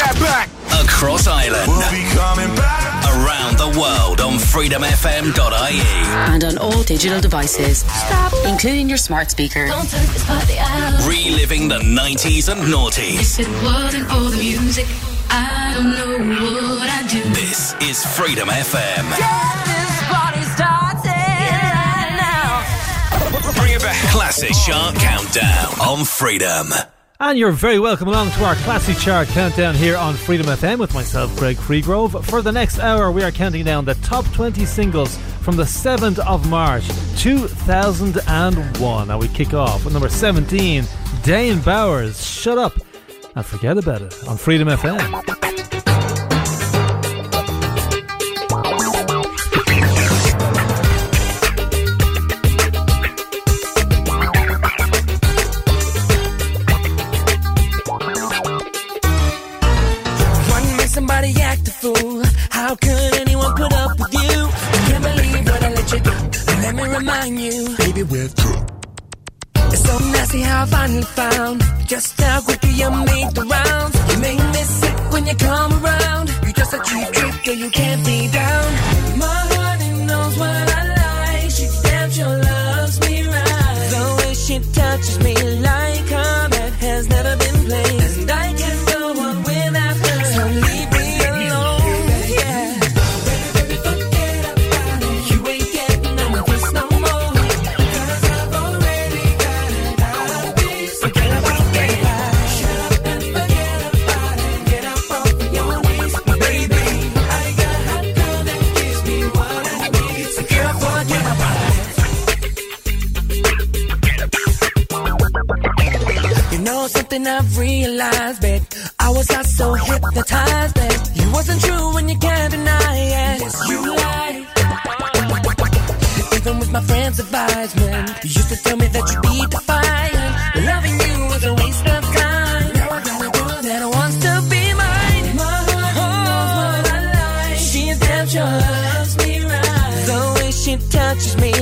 that back. Across Ireland. We'll be coming back. Around the world on freedomfm.ie. And on all digital devices. Stop. Including your smart speaker. Reliving the 90s and noughties. If it wasn't for the music, I don't know what I'd do. This is Freedom FM. Bring it back. Classic Chart Countdown on Freedom. And you're very welcome along to our Classic Chart Countdown here on Freedom FM with myself, Greg Freegrove. For the next hour, we are counting down the top 20 singles from the 7th of March 2001. And we kick off with number 17, Dane Bowers, Shut Up and Forget About It on Freedom FM. You, baby, we're through. It's so nasty how I finally found just how quickly you made the rounds. You make me sick when you come around. You just a cheap trick, girl, you can't be down. My it knows what I like. She damn sure loves me right. The way she touches me like something I've realized, babe. I was not so hypnotized, that You wasn't true when you can't deny it. Yes, you lied. Even with my friends' advisement, you used to tell me that you'd be defiant. Loving you was a waste of time. Now I got a girl that wants to be mine. My heart knows what I like. She is damn sure loves me right. The way she touches me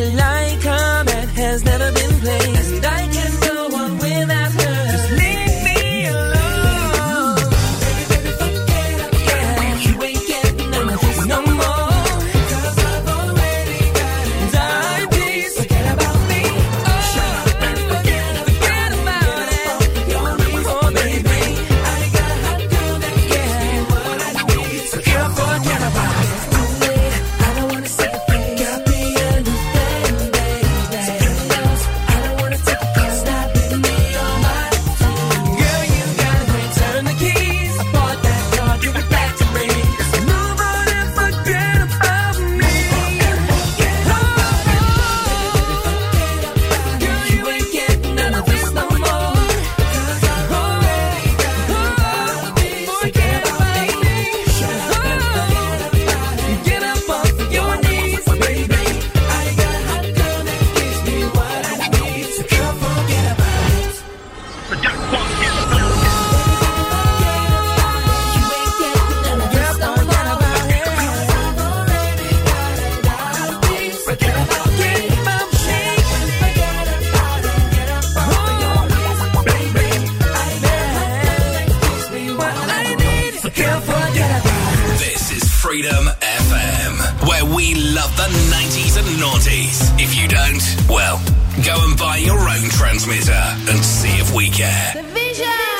This is Freedom FM, where we love the 90s and noughties. If you don't, well, go and buy your own transmitter and see if we care. Freedom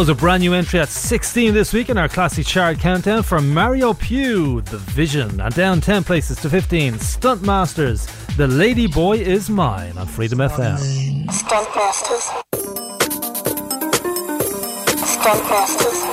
was a brand new entry at 16 this week in our classic chart countdown from Mario Piu, The Vision, and down 10 places to 15, Stuntmasterz, The Lady Boy Is Mine on Freedom FM. Stuntmasterz. Stunt Masters.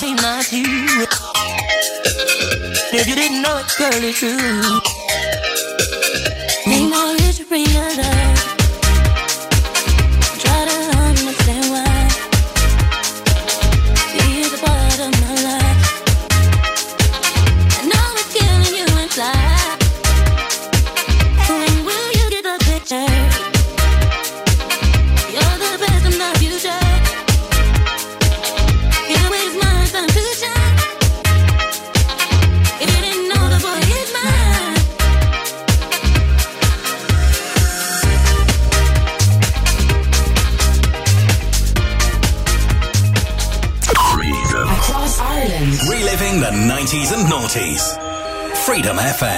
be my hero. If you didn't know it, girl, it's true. Make my history FM.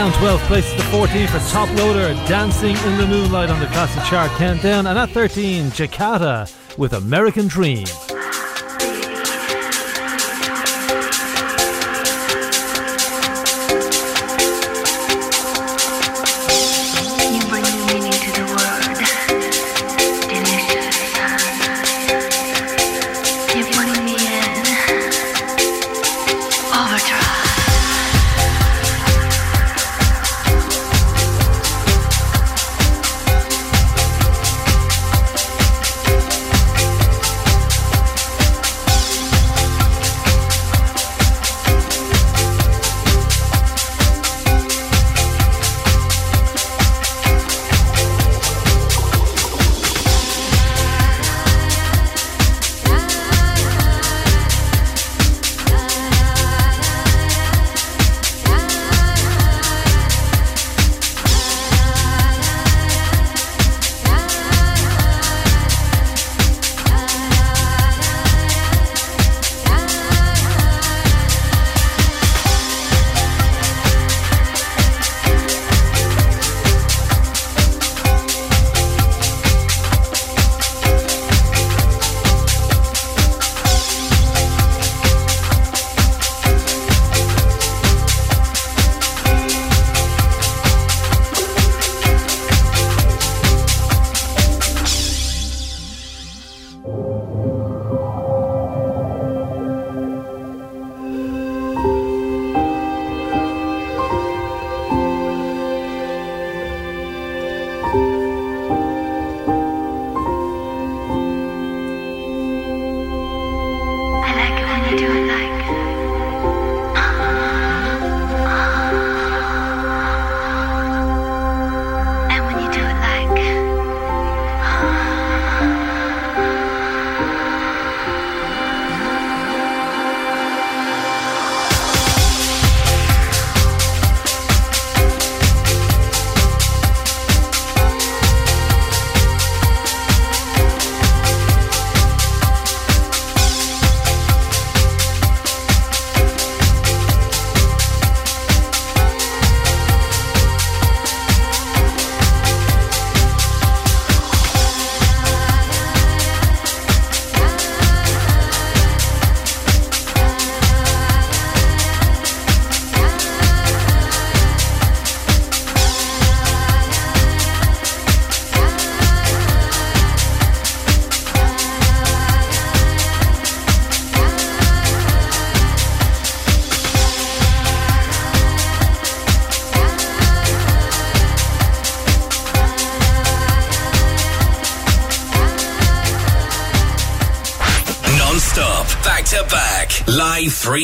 Down 12 places to 14 for Toploader, Dancing in the Moonlight on the classic chart countdown, and at 13, Jakatta with American Dream.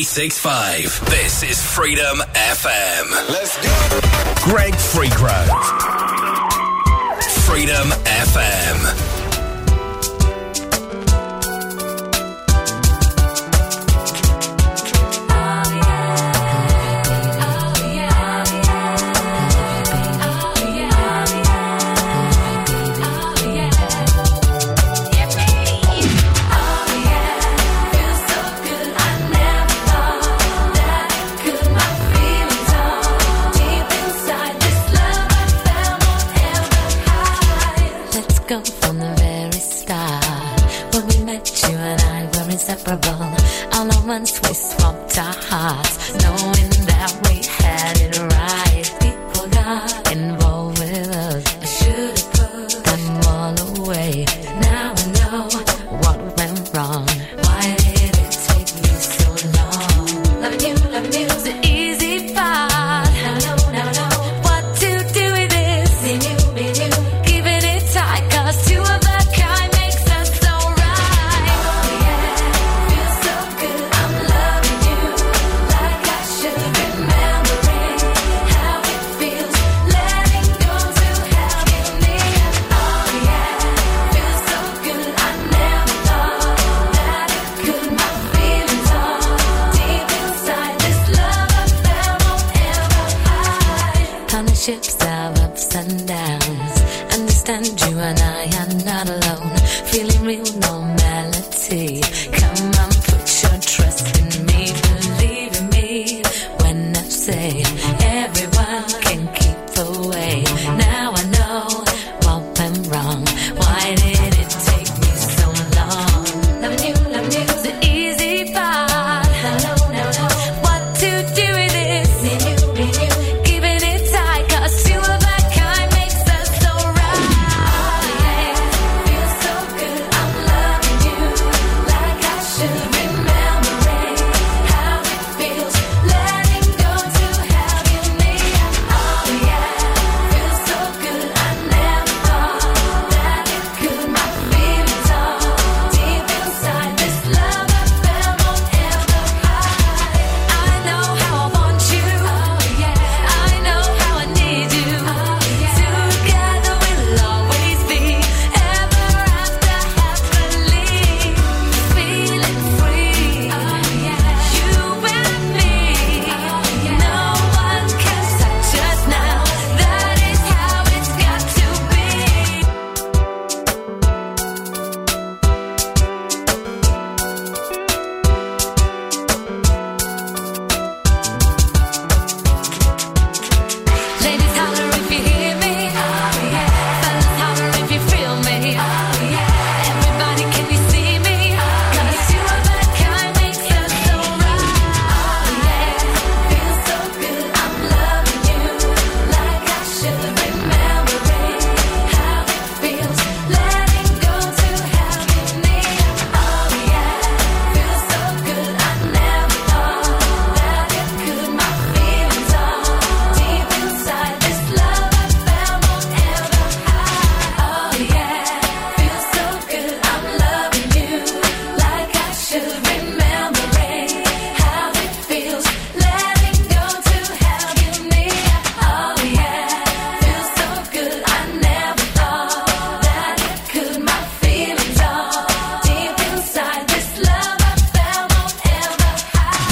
365.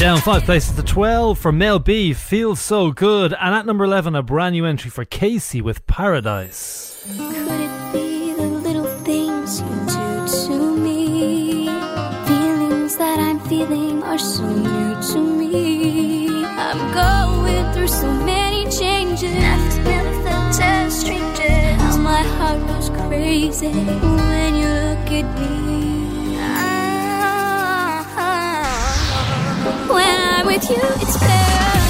Five places to 12 for Mel B, Feels So Good. And at number 11, a brand new entry for Kaci with Paradise. Could it be the little things you do to me? Feelings that I'm feeling are so new to me. I'm going through so many changes. I've never felt as stranger. How my heart goes crazy when you look at me. When I'm with you, it's paradise.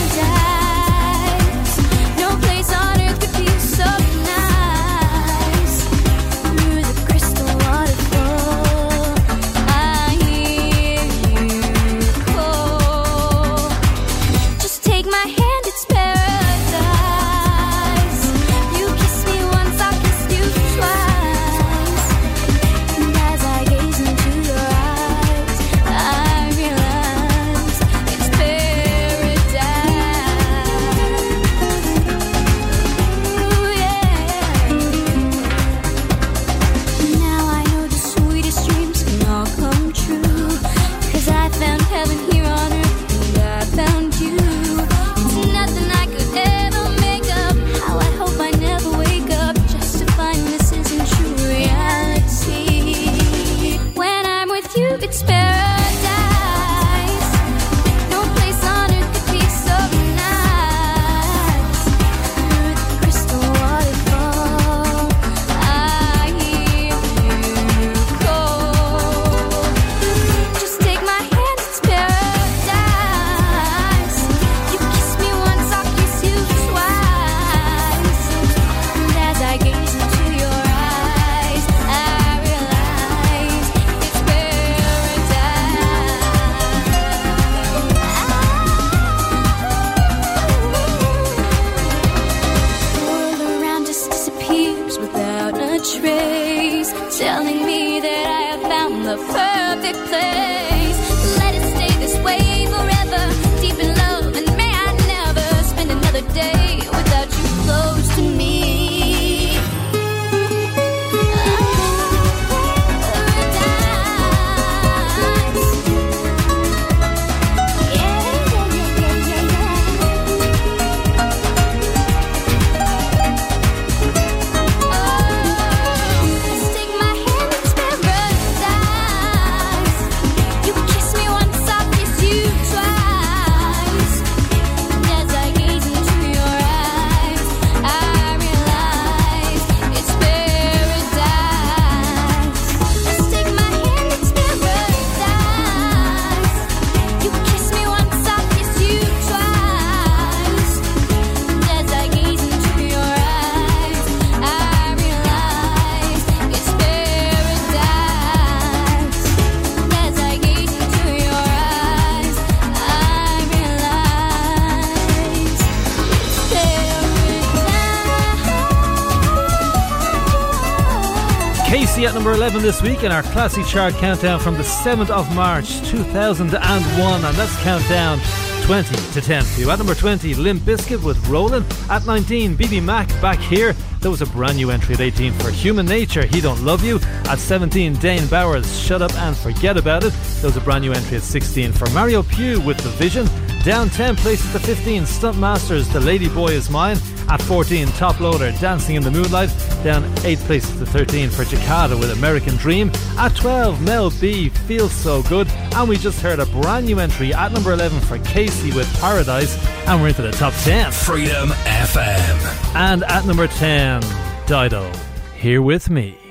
This week in our classic chart countdown from the 7th of March 2001. And let's count down 20 to 10 for you. At number 20, Limp Bizkit with Rollin'. At 19, BBMak back here. There was a brand new entry at 18 for Human Nature, He Don't Love You. At 17, Dane Bowers, Shut Up and Forget About It. There was a brand new entry at 16 for Mario Piu with The Vision. Down 10 places to 15, Stuntmasterz, The Lady Boy Is Mine. At 14, Toploader, Dancing in the Moonlight. Down 8 places to 13 for Jakatta with American Dream. At 12, Mel B, Feels So Good. And we just heard a brand new entry at number 11 for Kaci with Paradise. And we're into the top 10. Freedom FM. And at number 10, Dido, Here With Me.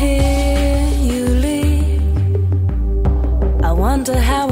Hear you leave. I wonder how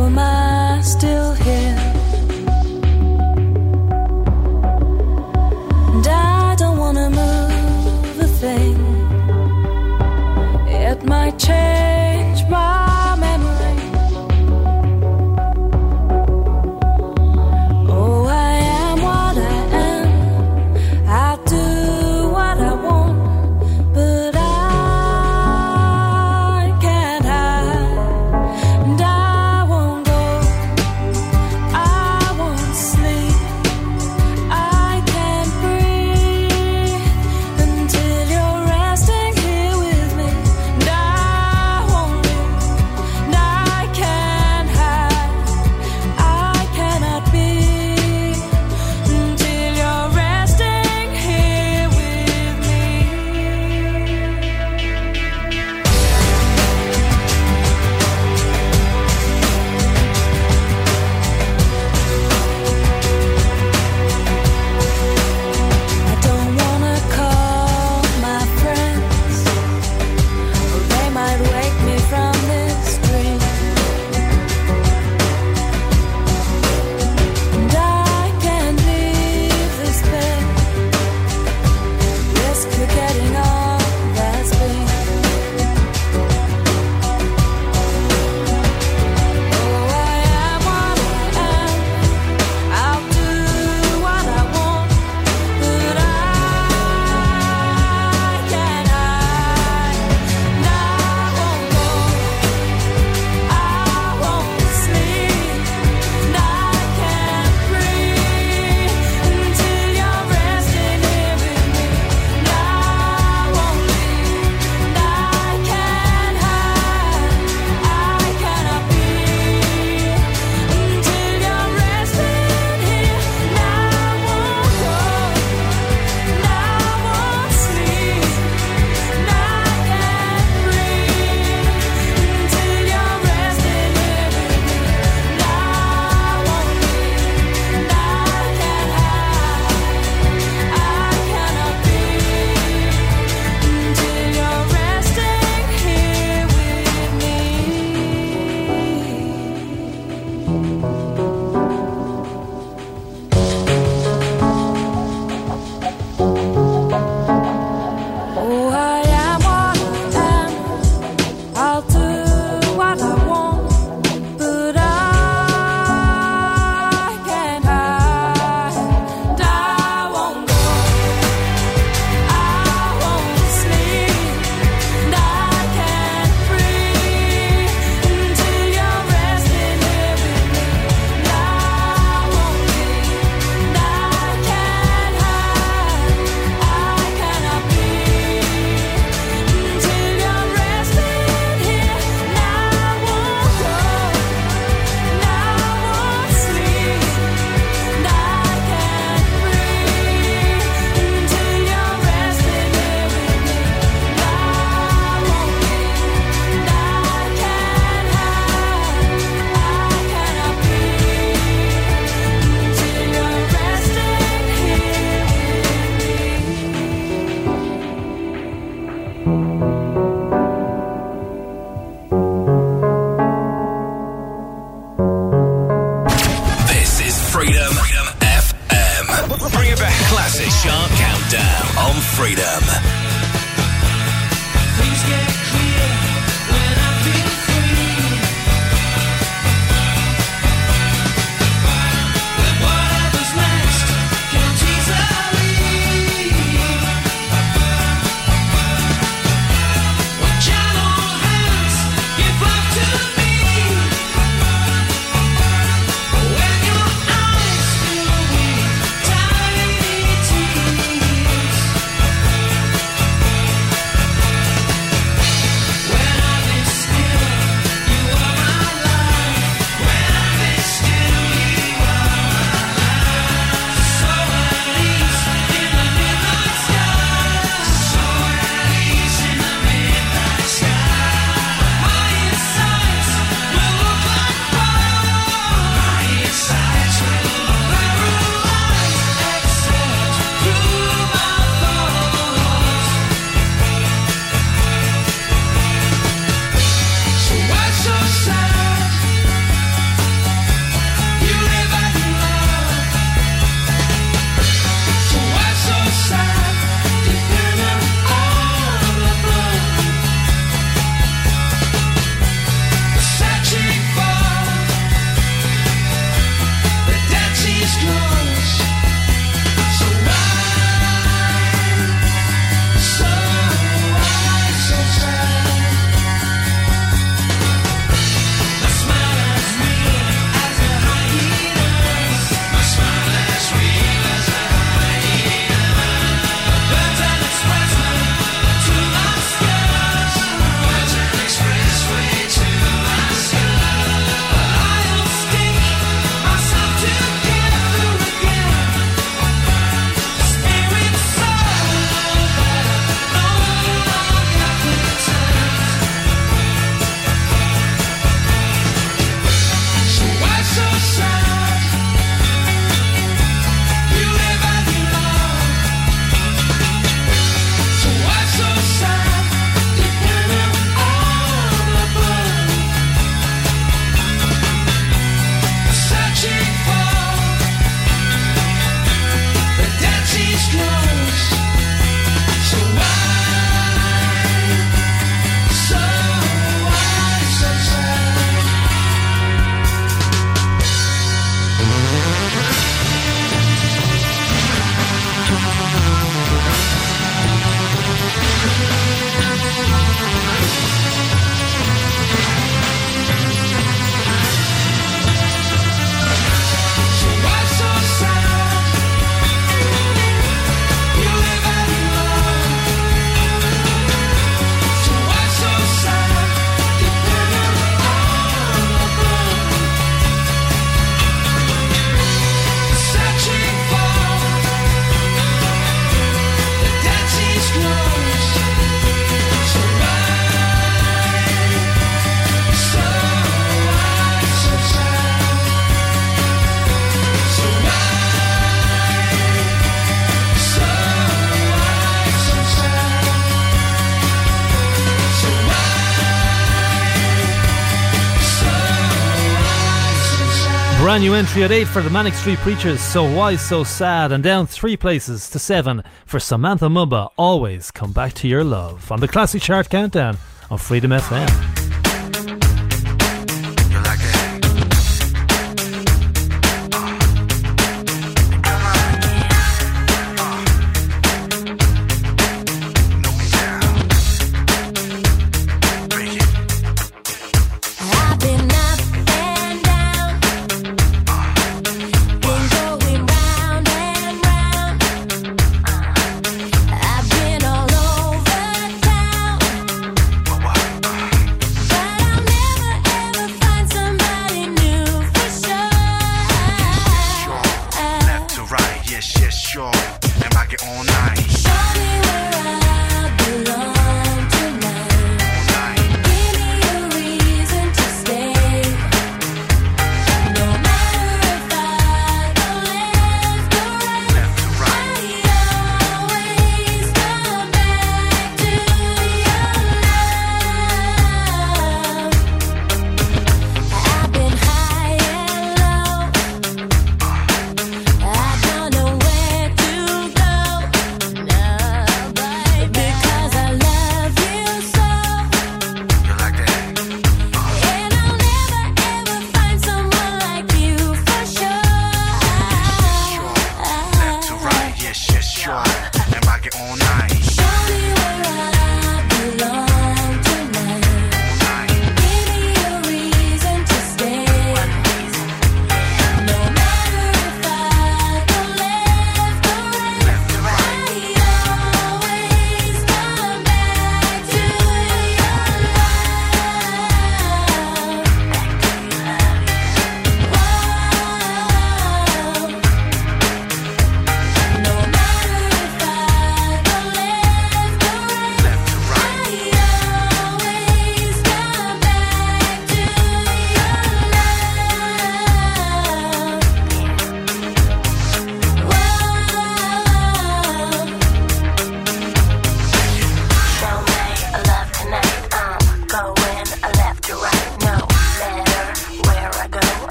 brand new entry at 8 for the Manic Street Preachers, So Why So Sad, and down 3 places to 7 for Samantha Mumba, Always Come Back to Your Love, on the Classic Chart Countdown on Freedom FM.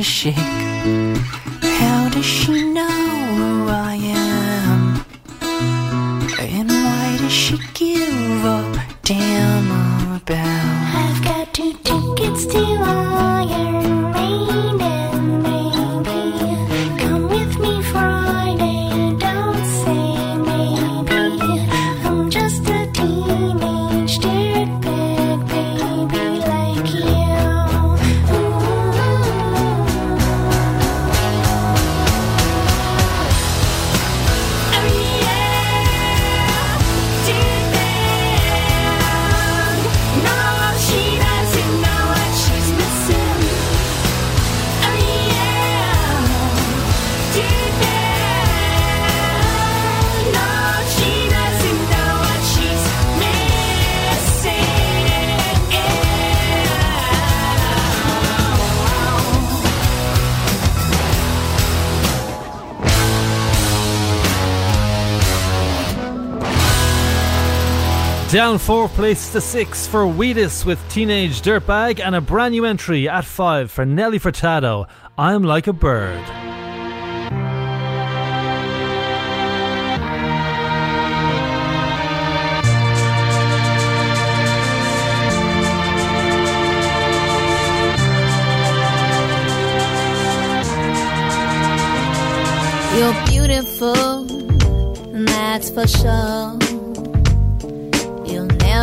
shake. How does she know who I am? And why does she give a damn about? I've got two tickets to. down four places to six for Wheatus with Teenage Dirtbag and a brand new entry at five for Nelly Furtado, I'm Like a Bird. You're beautiful, that's for sure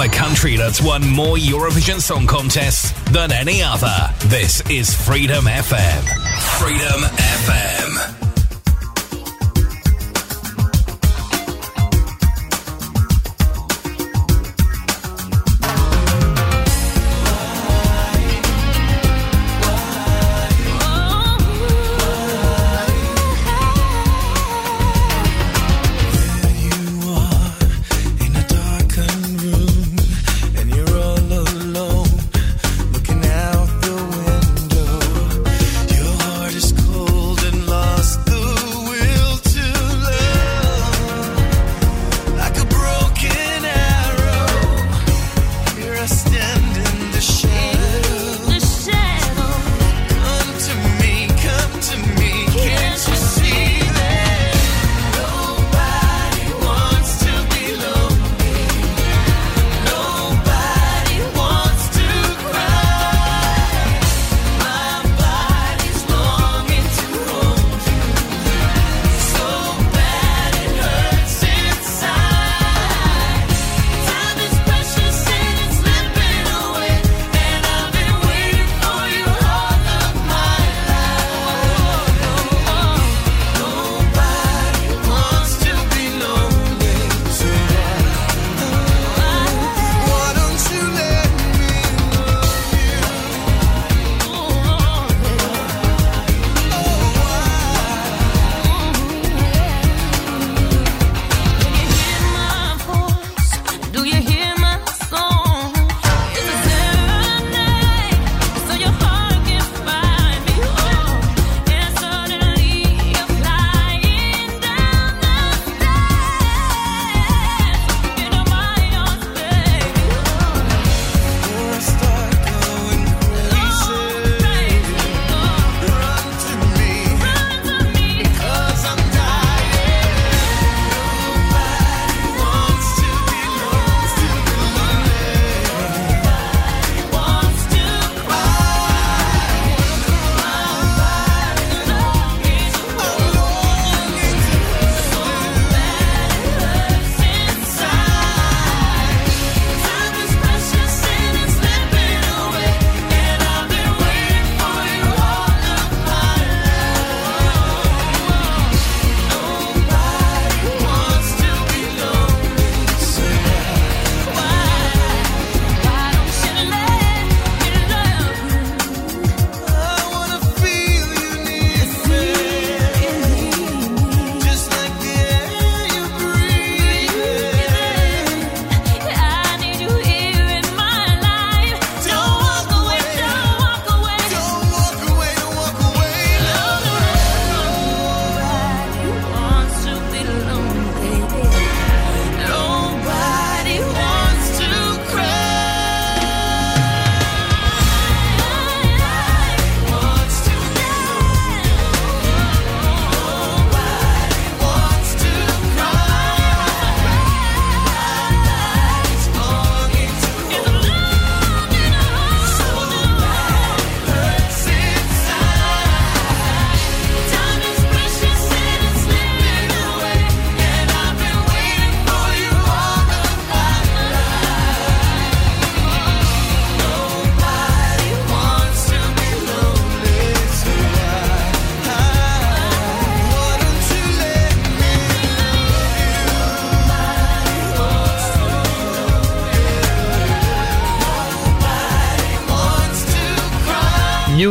the country that's won more Eurovision Song Contests than any other. This is Freedom FM. Freedom FM.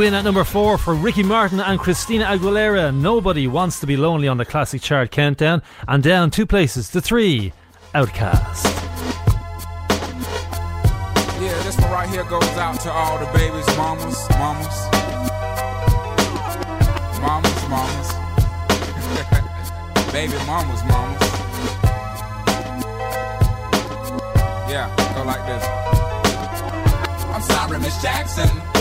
in at number four for Ricky Martin and Christina Aguilera. Nobody wants to be lonely on the classic chart countdown, and down two places to three, OutKast. Yeah, this one right here goes out to all the babies, mamas, mamas, mamas, mamas, baby mamas, mamas. Yeah, go like this. I'm sorry, Miss Jackson.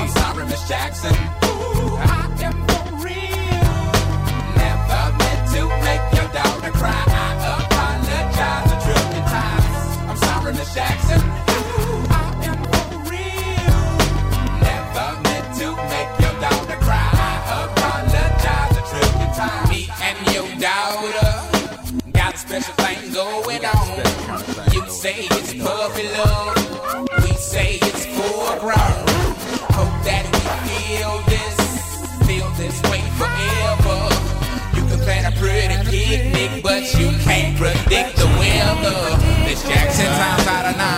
I'm sorry, Miss Jackson. Ooh, I am for real. Never meant to make your daughter cry. I apologize a trillion times. I'm sorry, Miss Jackson. I am for real. Never meant to make your daughter cry. I apologize. Me and your daughter got special going on. You say it's puppy love. You can't predict the weather. Miss Jackson, times out of nine.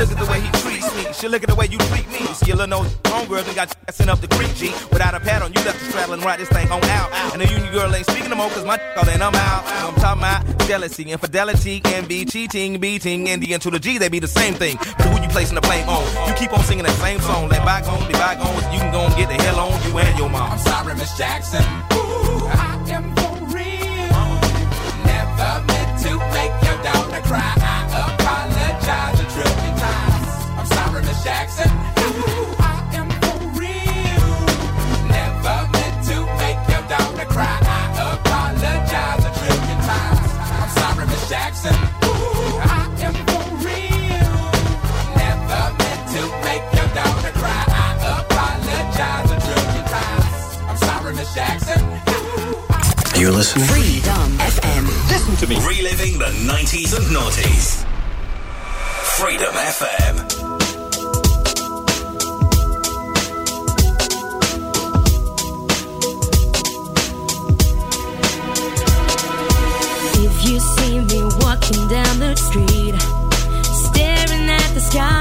Look at the way he treats me. She look at the way you treat me. See, a little nose homegirl done got sent up the creek, G. Without a pad on, you left the straddle and ride this thing on out. And the union girl ain't speaking no more, cause my all and I'm out. I'm talking about jealousy, infidelity, envy, cheating, beating, and the N to the G, they be the same thing. But who you placing the blame on? You keep on singing that same song. Let bygones be bygones. You can go and get the hell on you and your mom. I'm sorry, Miss Jackson. Ooh, I am for real. Never meant to make your daughter cry. Jackson. Ooh, I am for real. Never meant to make your daughter cry. I apologize a trillion times. I'm sorry, Miss Jackson. Ooh, I am for real. Never meant to make your daughter cry. I apologize a trillion times. I'm sorry, Miss Jackson. You're listening? Freedom FM. Listen to me. Reliving the 90s and noughties. Freedom FM. Walking down the street, staring at the sky,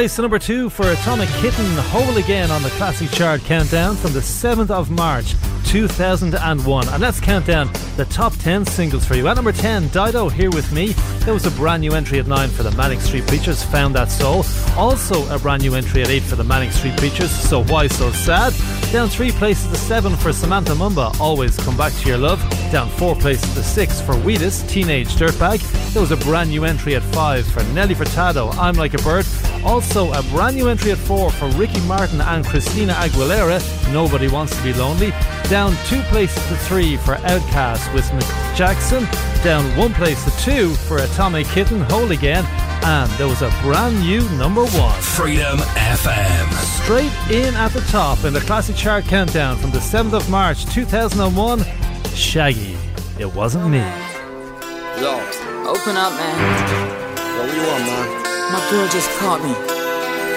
place number two for Atomic Kitten, Whole Again on the Classic Chart Countdown from the 7th of March 2001. And let's count down the top 10 singles for you. At number 10, Dido, Here With Me. There was a brand new entry at 9 for the Manic Street Preachers, Found That Soul. Also a brand new entry at 8 for the Manic Street Preachers, So Why So Sad. Down 3 places to 7 for Samantha Mumba, Always Come Back to Your Love. Down 4 places to 6 for Wheatus, Teenage Dirtbag. There was a brand new entry at 5 for Nelly Furtado, I'm Like a Bird. Also a brand new entry at 4 for Ricky Martin and Christina Aguilera, Nobody Wants to Be Lonely. Down 2 places to 3 for OutKast with Mick Jackson. Down 1 place to 2 for Atomic Kitten, Whole Again. And there was a brand new number 1. Freedom FM. Straight in at the top in the Classic Chart Countdown from the 7th of March 2001, Shaggy. It wasn't me. Yo, open up, man. Yo, what you want, man? My girl just caught me.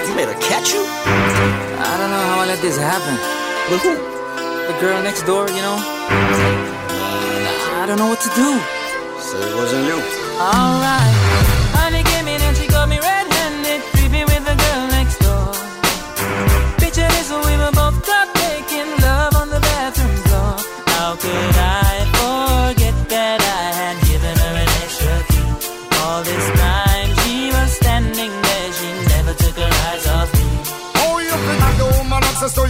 You made her catch you? I don't know how I let this happen. But who? The girl next door, you know? I don't know what to do. So it wasn't you. Alright.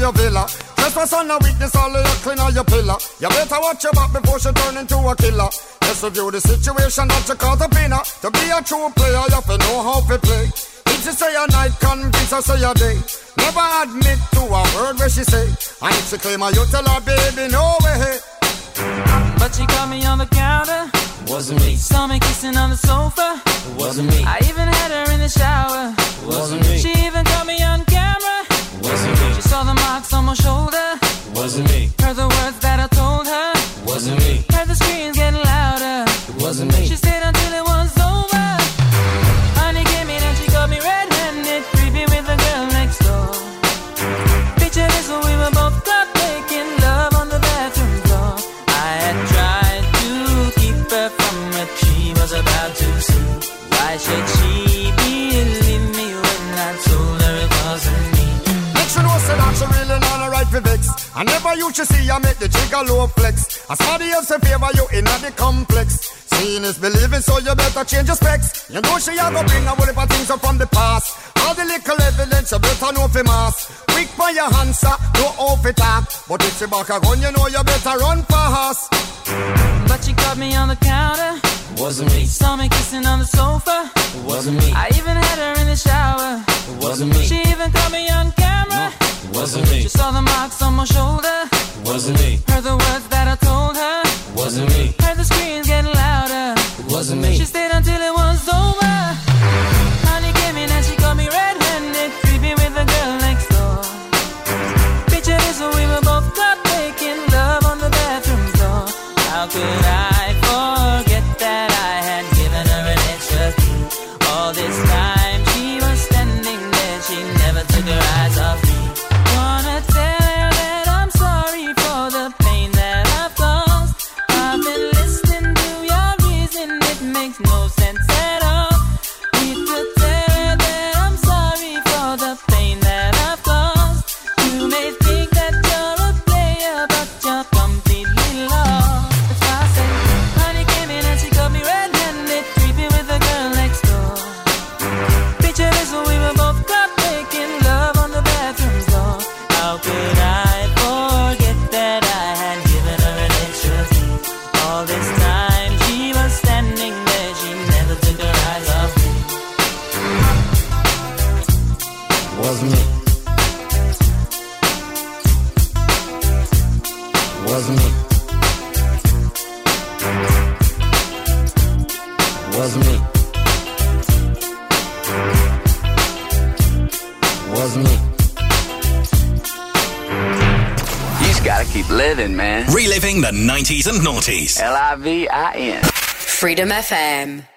Your villa. Trespass on a weakness, all of your clean on your pillar. You better watch your back before she turn into a killer. Let's review the situation that you caught up in her. To be a true player, you have to know how to play. If she say a night, convince her say a day. Never admit to a word where she say. And if she claim her, you tell her, baby, no way. But she caught me on the counter. Wasn't me. Saw me kissing on the sofa. Wasn't me. I even had her in the shower. Wasn't me. She even caught me on camera. Wasn't me. She saw the marks on my shoulder. Wasn't me. Heard the words that I told her. Wasn't me. Heard the screams getting louder. It wasn't me. She stayed I never you to see I make the jigger low flex. As somebody else in favor you in the complex. Seeing is believing, so you better change your specs. You know she a go bring a whole heap things up from the past. All the little evidence you better know for mass. Quick for your answer, no off it talk. But if she back a gun, you know you better run fast. But she caught me on the counter. Wasn't me. Saw me kissing on the sofa. It wasn't me. I even had her in the shower. It wasn't me. She even caught me on camera. It wasn't me. She saw the marks on my shoulder. It wasn't me. Heard the words that I told her. It wasn't me. Heard the screams getting louder. It wasn't me. She stayed until it was over. I N. Freedom FM.